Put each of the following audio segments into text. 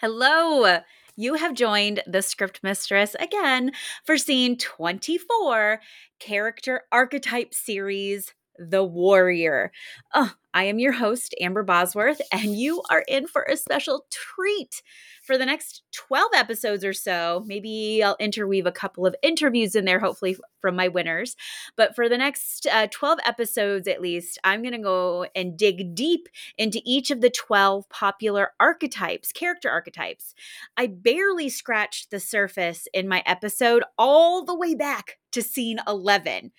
Hello. You have joined the Script Mistress again for scene 24 Character Archetype Series The Warrior. Oh, I am your host, Amber Bosworth, and you are in for a special treat for the next 12 episodes or so. Maybe I'll interweave a couple of interviews in there, hopefully from my winners. But for the next uh, 12 episodes at least, I'm going to go and dig deep into each of the 12 popular archetypes, character archetypes. I barely scratched the surface in my episode all the way back to scene 11.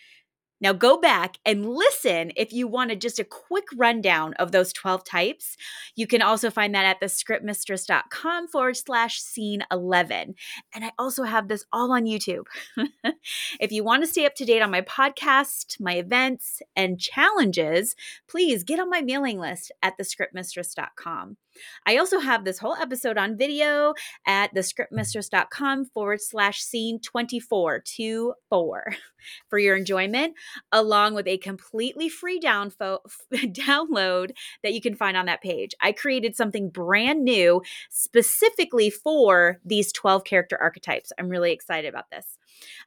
Now go back and listen if you wanted just a quick rundown of those 12 types. You can also find that at the scriptmistress.com forward slash scene 11. And I also have this all on YouTube. if you want to stay up to date on my podcast, my events, and challenges, please get on my mailing list at thescriptmistress.com. I also have this whole episode on video at thescriptmistress.com forward slash scene 24 to 4 for your enjoyment, along with a completely free downfo- download that you can find on that page. I created something brand new specifically for these 12 character archetypes. I'm really excited about this.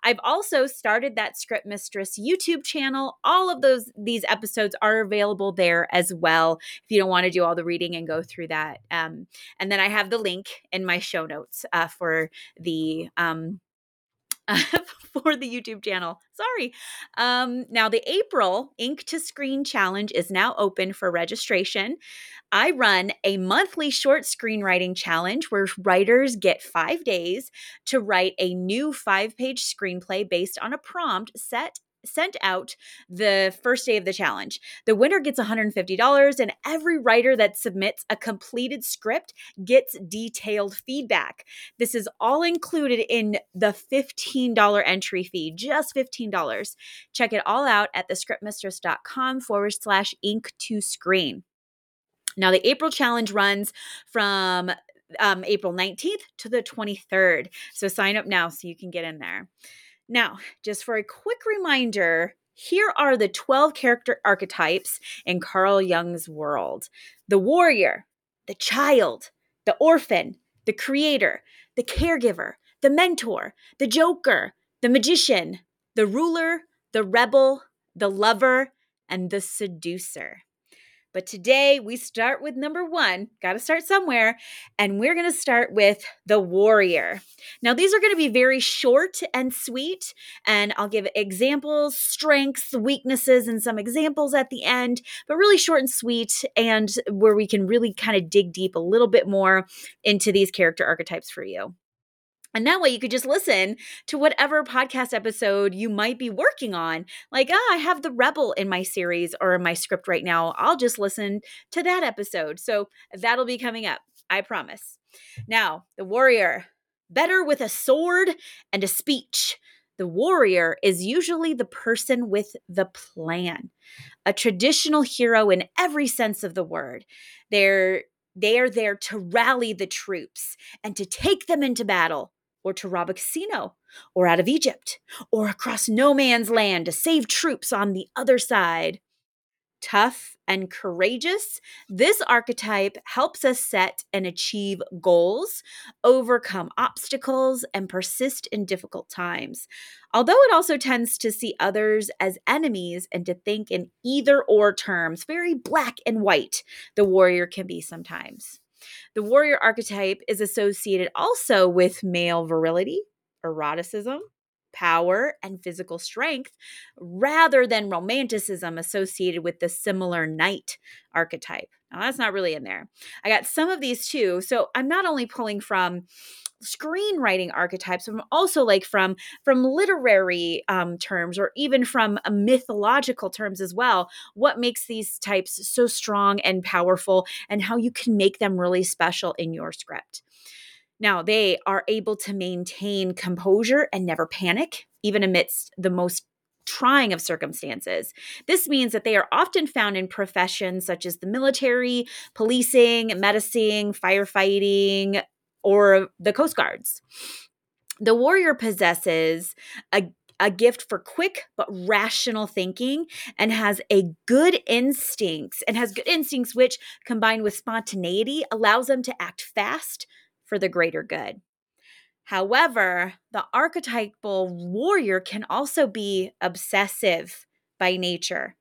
I've also started that Script Mistress YouTube channel. All of those these episodes are available there as well if you don't want to do all the reading and go through that. Um, and then I have the link in my show notes uh, for the um, for the YouTube channel. Sorry. Um, now, the April Ink to Screen Challenge is now open for registration. I run a monthly short screenwriting challenge where writers get five days to write a new five page screenplay based on a prompt set sent out the first day of the challenge. The winner gets $150, and every writer that submits a completed script gets detailed feedback. This is all included in the $15 entry fee, just $15. Check it all out at thescriptmistress.com forward slash ink to screen. Now, the April challenge runs from um, April 19th to the 23rd. So sign up now so you can get in there. Now, just for a quick reminder, here are the 12 character archetypes in Carl Jung's world the warrior, the child, the orphan, the creator, the caregiver, the mentor, the joker, the magician, the ruler, the rebel, the lover, and the seducer. But today we start with number one. Got to start somewhere. And we're going to start with the warrior. Now, these are going to be very short and sweet. And I'll give examples, strengths, weaknesses, and some examples at the end, but really short and sweet. And where we can really kind of dig deep a little bit more into these character archetypes for you. And that way you could just listen to whatever podcast episode you might be working on. Like, ah, I have the Rebel in my series or in my script right now. I'll just listen to that episode. So that'll be coming up. I promise. Now, the warrior, better with a sword and a speech. The warrior is usually the person with the plan, a traditional hero in every sense of the word. They're they are there to rally the troops and to take them into battle or to rob a casino, or out of Egypt, or across no man's land to save troops on the other side. Tough and courageous, this archetype helps us set and achieve goals, overcome obstacles, and persist in difficult times. Although it also tends to see others as enemies and to think in either or terms, very black and white, the warrior can be sometimes. The warrior archetype is associated also with male virility, eroticism, power, and physical strength, rather than romanticism associated with the similar knight archetype. Now, that's not really in there. I got some of these too. So I'm not only pulling from screenwriting archetypes but also like from from literary um, terms or even from uh, mythological terms as well what makes these types so strong and powerful and how you can make them really special in your script now they are able to maintain composure and never panic even amidst the most trying of circumstances. This means that they are often found in professions such as the military, policing, medicine, firefighting, or the Coast Guards. The warrior possesses a a gift for quick but rational thinking and has a good instincts and has good instincts which combined with spontaneity allows them to act fast for the greater good. However, the archetypal warrior can also be obsessive by nature,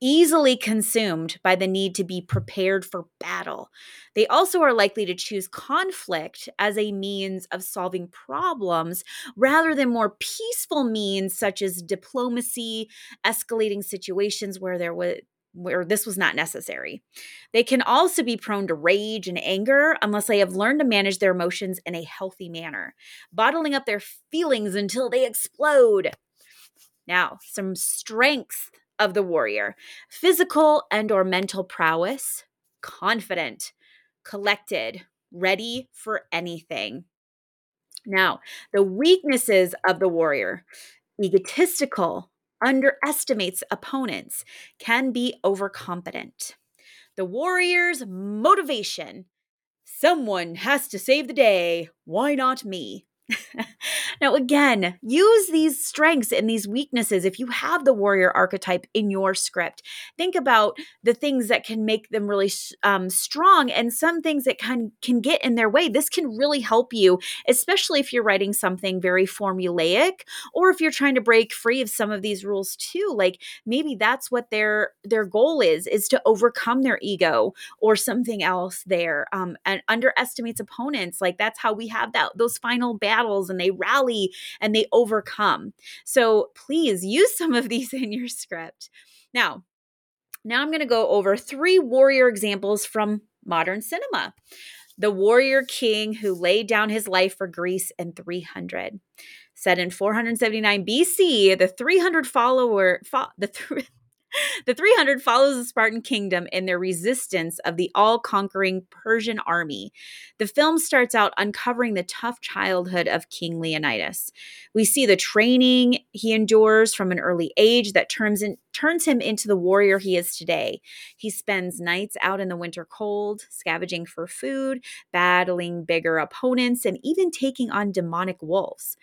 easily consumed by the need to be prepared for battle. They also are likely to choose conflict as a means of solving problems rather than more peaceful means such as diplomacy, escalating situations where there was where this was not necessary. They can also be prone to rage and anger unless they have learned to manage their emotions in a healthy manner, bottling up their feelings until they explode. Now, some strengths of the warrior physical and or mental prowess confident collected ready for anything. Now the weaknesses of the warrior egotistical underestimates opponents can be overconfident. The warrior's motivation someone has to save the day. Why not me now, again, use these strengths and these weaknesses. If you have the warrior archetype in your script, think about the things that can make them really um, strong and some things that can can get in their way. This can really help you, especially if you're writing something very formulaic, or if you're trying to break free of some of these rules too. Like maybe that's what their their goal is is to overcome their ego or something else there, um, and underestimates opponents. Like that's how we have that those final battles battles and they rally and they overcome. So please use some of these in your script. Now, now I'm going to go over three warrior examples from modern cinema. The warrior king who laid down his life for Greece in 300. Set in 479 BC, the 300 follower fo- the th- the 300 follows the Spartan kingdom in their resistance of the all conquering Persian army. The film starts out uncovering the tough childhood of King Leonidas. We see the training he endures from an early age that turns, in, turns him into the warrior he is today. He spends nights out in the winter cold, scavenging for food, battling bigger opponents, and even taking on demonic wolves.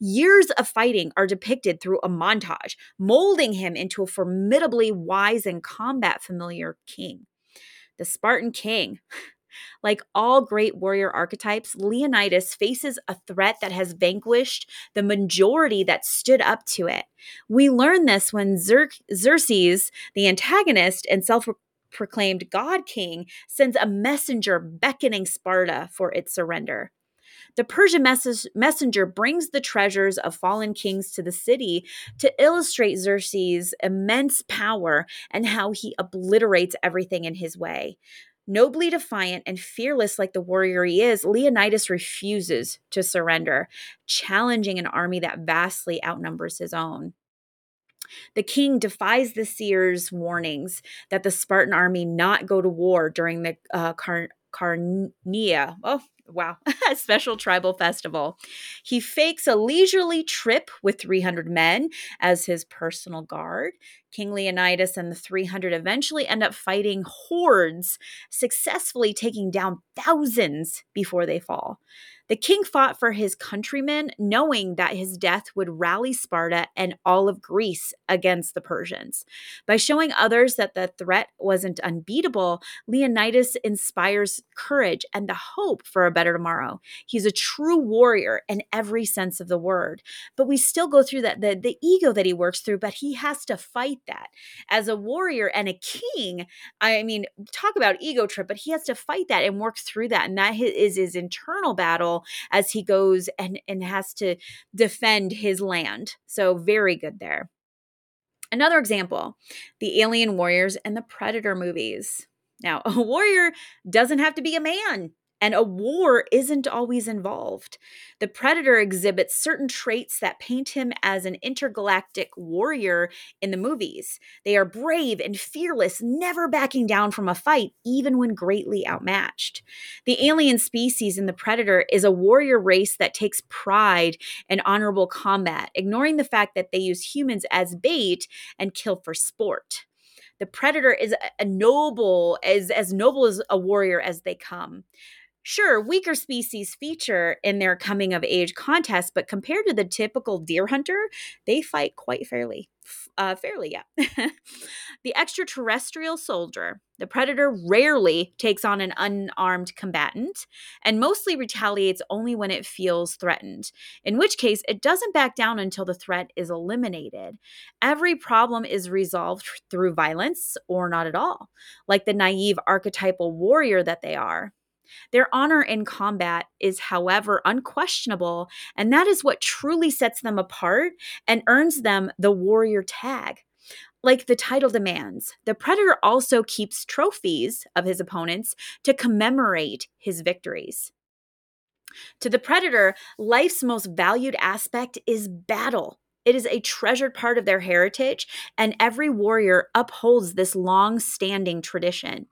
Years of fighting are depicted through a montage, molding him into a formidably wise and combat familiar king. The Spartan king. Like all great warrior archetypes, Leonidas faces a threat that has vanquished the majority that stood up to it. We learn this when Xer- Xerxes, the antagonist and self proclaimed God King, sends a messenger beckoning Sparta for its surrender. The Persian mess- messenger brings the treasures of fallen kings to the city to illustrate Xerxes' immense power and how he obliterates everything in his way. Nobly defiant and fearless like the warrior he is, Leonidas refuses to surrender, challenging an army that vastly outnumbers his own. The king defies the seer's warnings that the Spartan army not go to war during the uh, Car- Carnea. Oh, wow, a special tribal festival. He fakes a leisurely trip with 300 men as his personal guard. King Leonidas and the 300 eventually end up fighting hordes, successfully taking down thousands before they fall. The king fought for his countrymen, knowing that his death would rally Sparta and all of Greece against the Persians. By showing others that the threat wasn't unbeatable, Leonidas inspires courage and the hope for a better tomorrow. He's a true warrior in every sense of the word. But we still go through that the, the ego that he works through, but he has to fight that. As a warrior and a king, I mean, talk about ego trip, but he has to fight that and work through that. And that is his internal battle as he goes and, and has to defend his land. So, very good there. Another example the Alien Warriors and the Predator movies. Now, a warrior doesn't have to be a man and a war isn't always involved. The Predator exhibits certain traits that paint him as an intergalactic warrior in the movies. They are brave and fearless, never backing down from a fight, even when greatly outmatched. The alien species in the Predator is a warrior race that takes pride in honorable combat, ignoring the fact that they use humans as bait and kill for sport the predator is a noble as as noble as a warrior as they come Sure, weaker species feature in their coming of age contest, but compared to the typical deer hunter, they fight quite fairly. Uh, fairly, yeah. the extraterrestrial soldier, the predator rarely takes on an unarmed combatant and mostly retaliates only when it feels threatened, in which case it doesn't back down until the threat is eliminated. Every problem is resolved through violence or not at all, like the naive archetypal warrior that they are. Their honor in combat is, however, unquestionable, and that is what truly sets them apart and earns them the warrior tag. Like the title demands, the predator also keeps trophies of his opponents to commemorate his victories. To the predator, life's most valued aspect is battle. It is a treasured part of their heritage, and every warrior upholds this long standing tradition.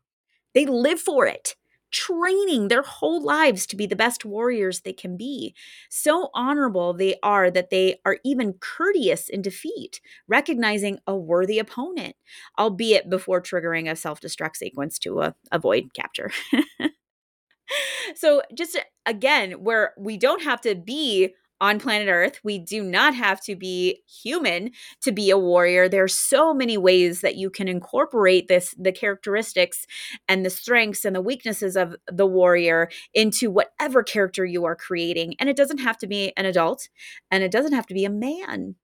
They live for it training their whole lives to be the best warriors they can be. So honorable they are that they are even courteous in defeat, recognizing a worthy opponent, albeit before triggering a self destruct sequence to uh, avoid capture. so, just again, where we don't have to be on planet Earth. We do not have to be human to be a warrior. There are so many ways that you can incorporate this the characteristics and the strengths and the weaknesses of the warrior into whatever character you are creating. And it doesn't have to be an adult and it doesn't have to be a man.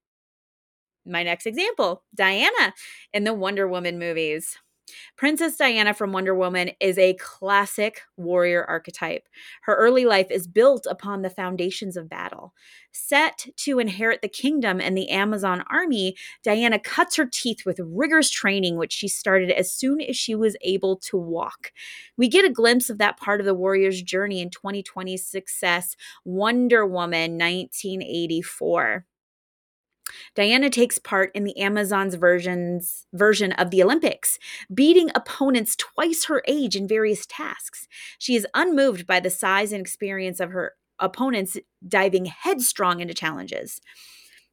My next example, Diana in the Wonder Woman movies. Princess Diana from Wonder Woman is a classic warrior archetype. Her early life is built upon the foundations of battle. Set to inherit the kingdom and the Amazon army, Diana cuts her teeth with rigorous training, which she started as soon as she was able to walk. We get a glimpse of that part of the warrior's journey in 2020's success, Wonder Woman 1984. Diana takes part in the Amazons versions version of the Olympics, beating opponents twice her age in various tasks. She is unmoved by the size and experience of her opponents diving headstrong into challenges.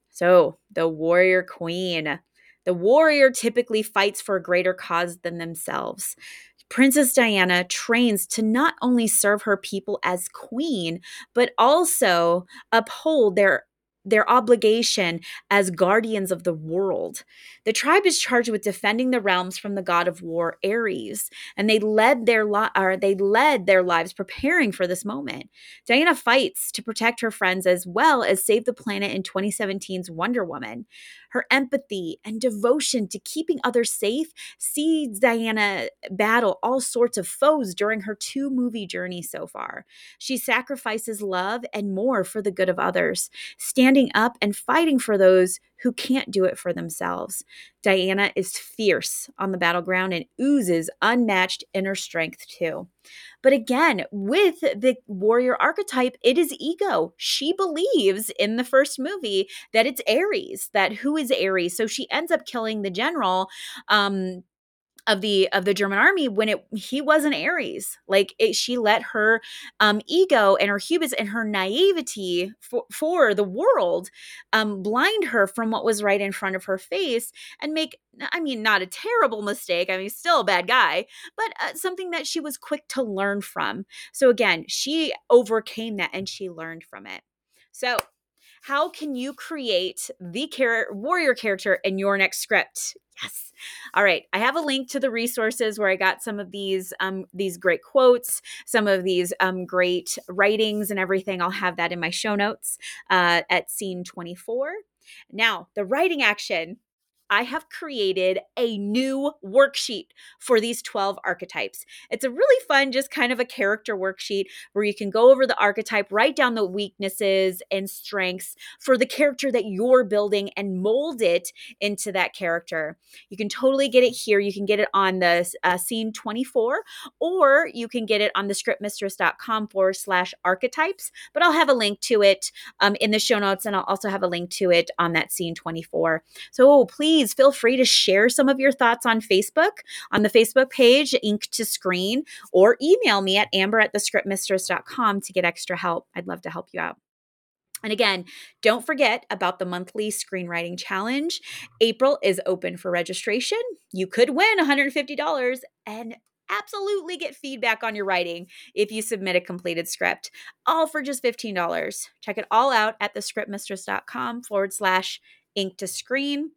So, the warrior queen. The warrior typically fights for a greater cause than themselves. Princess Diana trains to not only serve her people as queen, but also uphold their their obligation as guardians of the world. The tribe is charged with defending the realms from the god of war Ares, and they led their li- or they led their lives preparing for this moment. Diana fights to protect her friends as well as save the planet in 2017's Wonder Woman. Her empathy and devotion to keeping others safe sees Diana battle all sorts of foes during her two movie journey so far. She sacrifices love and more for the good of others, standing up and fighting for those who can't do it for themselves. Diana is fierce on the battleground and oozes unmatched inner strength too. But again, with the warrior archetype, it is ego. She believes in the first movie that it's Ares, that who is Ares? So she ends up killing the general um of the of the German army when it he wasn't Ares. Like it, she let her um, ego and her hubris and her naivety for, for the world um, blind her from what was right in front of her face and make I mean not a terrible mistake. I mean still a bad guy, but uh, something that she was quick to learn from. So again, she overcame that and she learned from it. So how can you create the char- warrior character in your next script? Yes. All right. I have a link to the resources where I got some of these um, these great quotes, some of these um, great writings, and everything. I'll have that in my show notes uh, at scene twenty four. Now, the writing action. I have created a new worksheet for these 12 archetypes. It's a really fun, just kind of a character worksheet where you can go over the archetype, write down the weaknesses and strengths for the character that you're building and mold it into that character. You can totally get it here. You can get it on the uh, scene 24, or you can get it on the scriptmistress.com forward slash archetypes. But I'll have a link to it um, in the show notes, and I'll also have a link to it on that scene 24. So oh, please please feel free to share some of your thoughts on Facebook, on the Facebook page, Ink to Screen, or email me at amber at thescriptmistress.com to get extra help. I'd love to help you out. And again, don't forget about the monthly screenwriting challenge. April is open for registration. You could win $150 and absolutely get feedback on your writing if you submit a completed script, all for just $15. Check it all out at thescriptmistress.com forward slash ink to screen.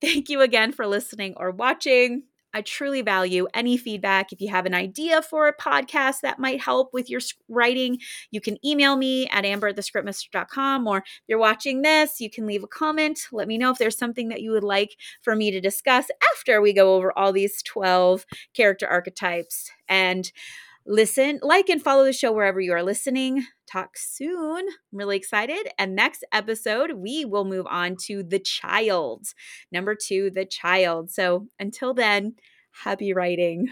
Thank you again for listening or watching. I truly value any feedback. If you have an idea for a podcast that might help with your writing, you can email me at amber. Or if you're watching this, you can leave a comment. Let me know if there's something that you would like for me to discuss after we go over all these 12 character archetypes. And listen, like, and follow the show wherever you are listening. Talk soon. I'm really excited. And next episode, we will move on to the child. Number two, the child. So until then, happy writing.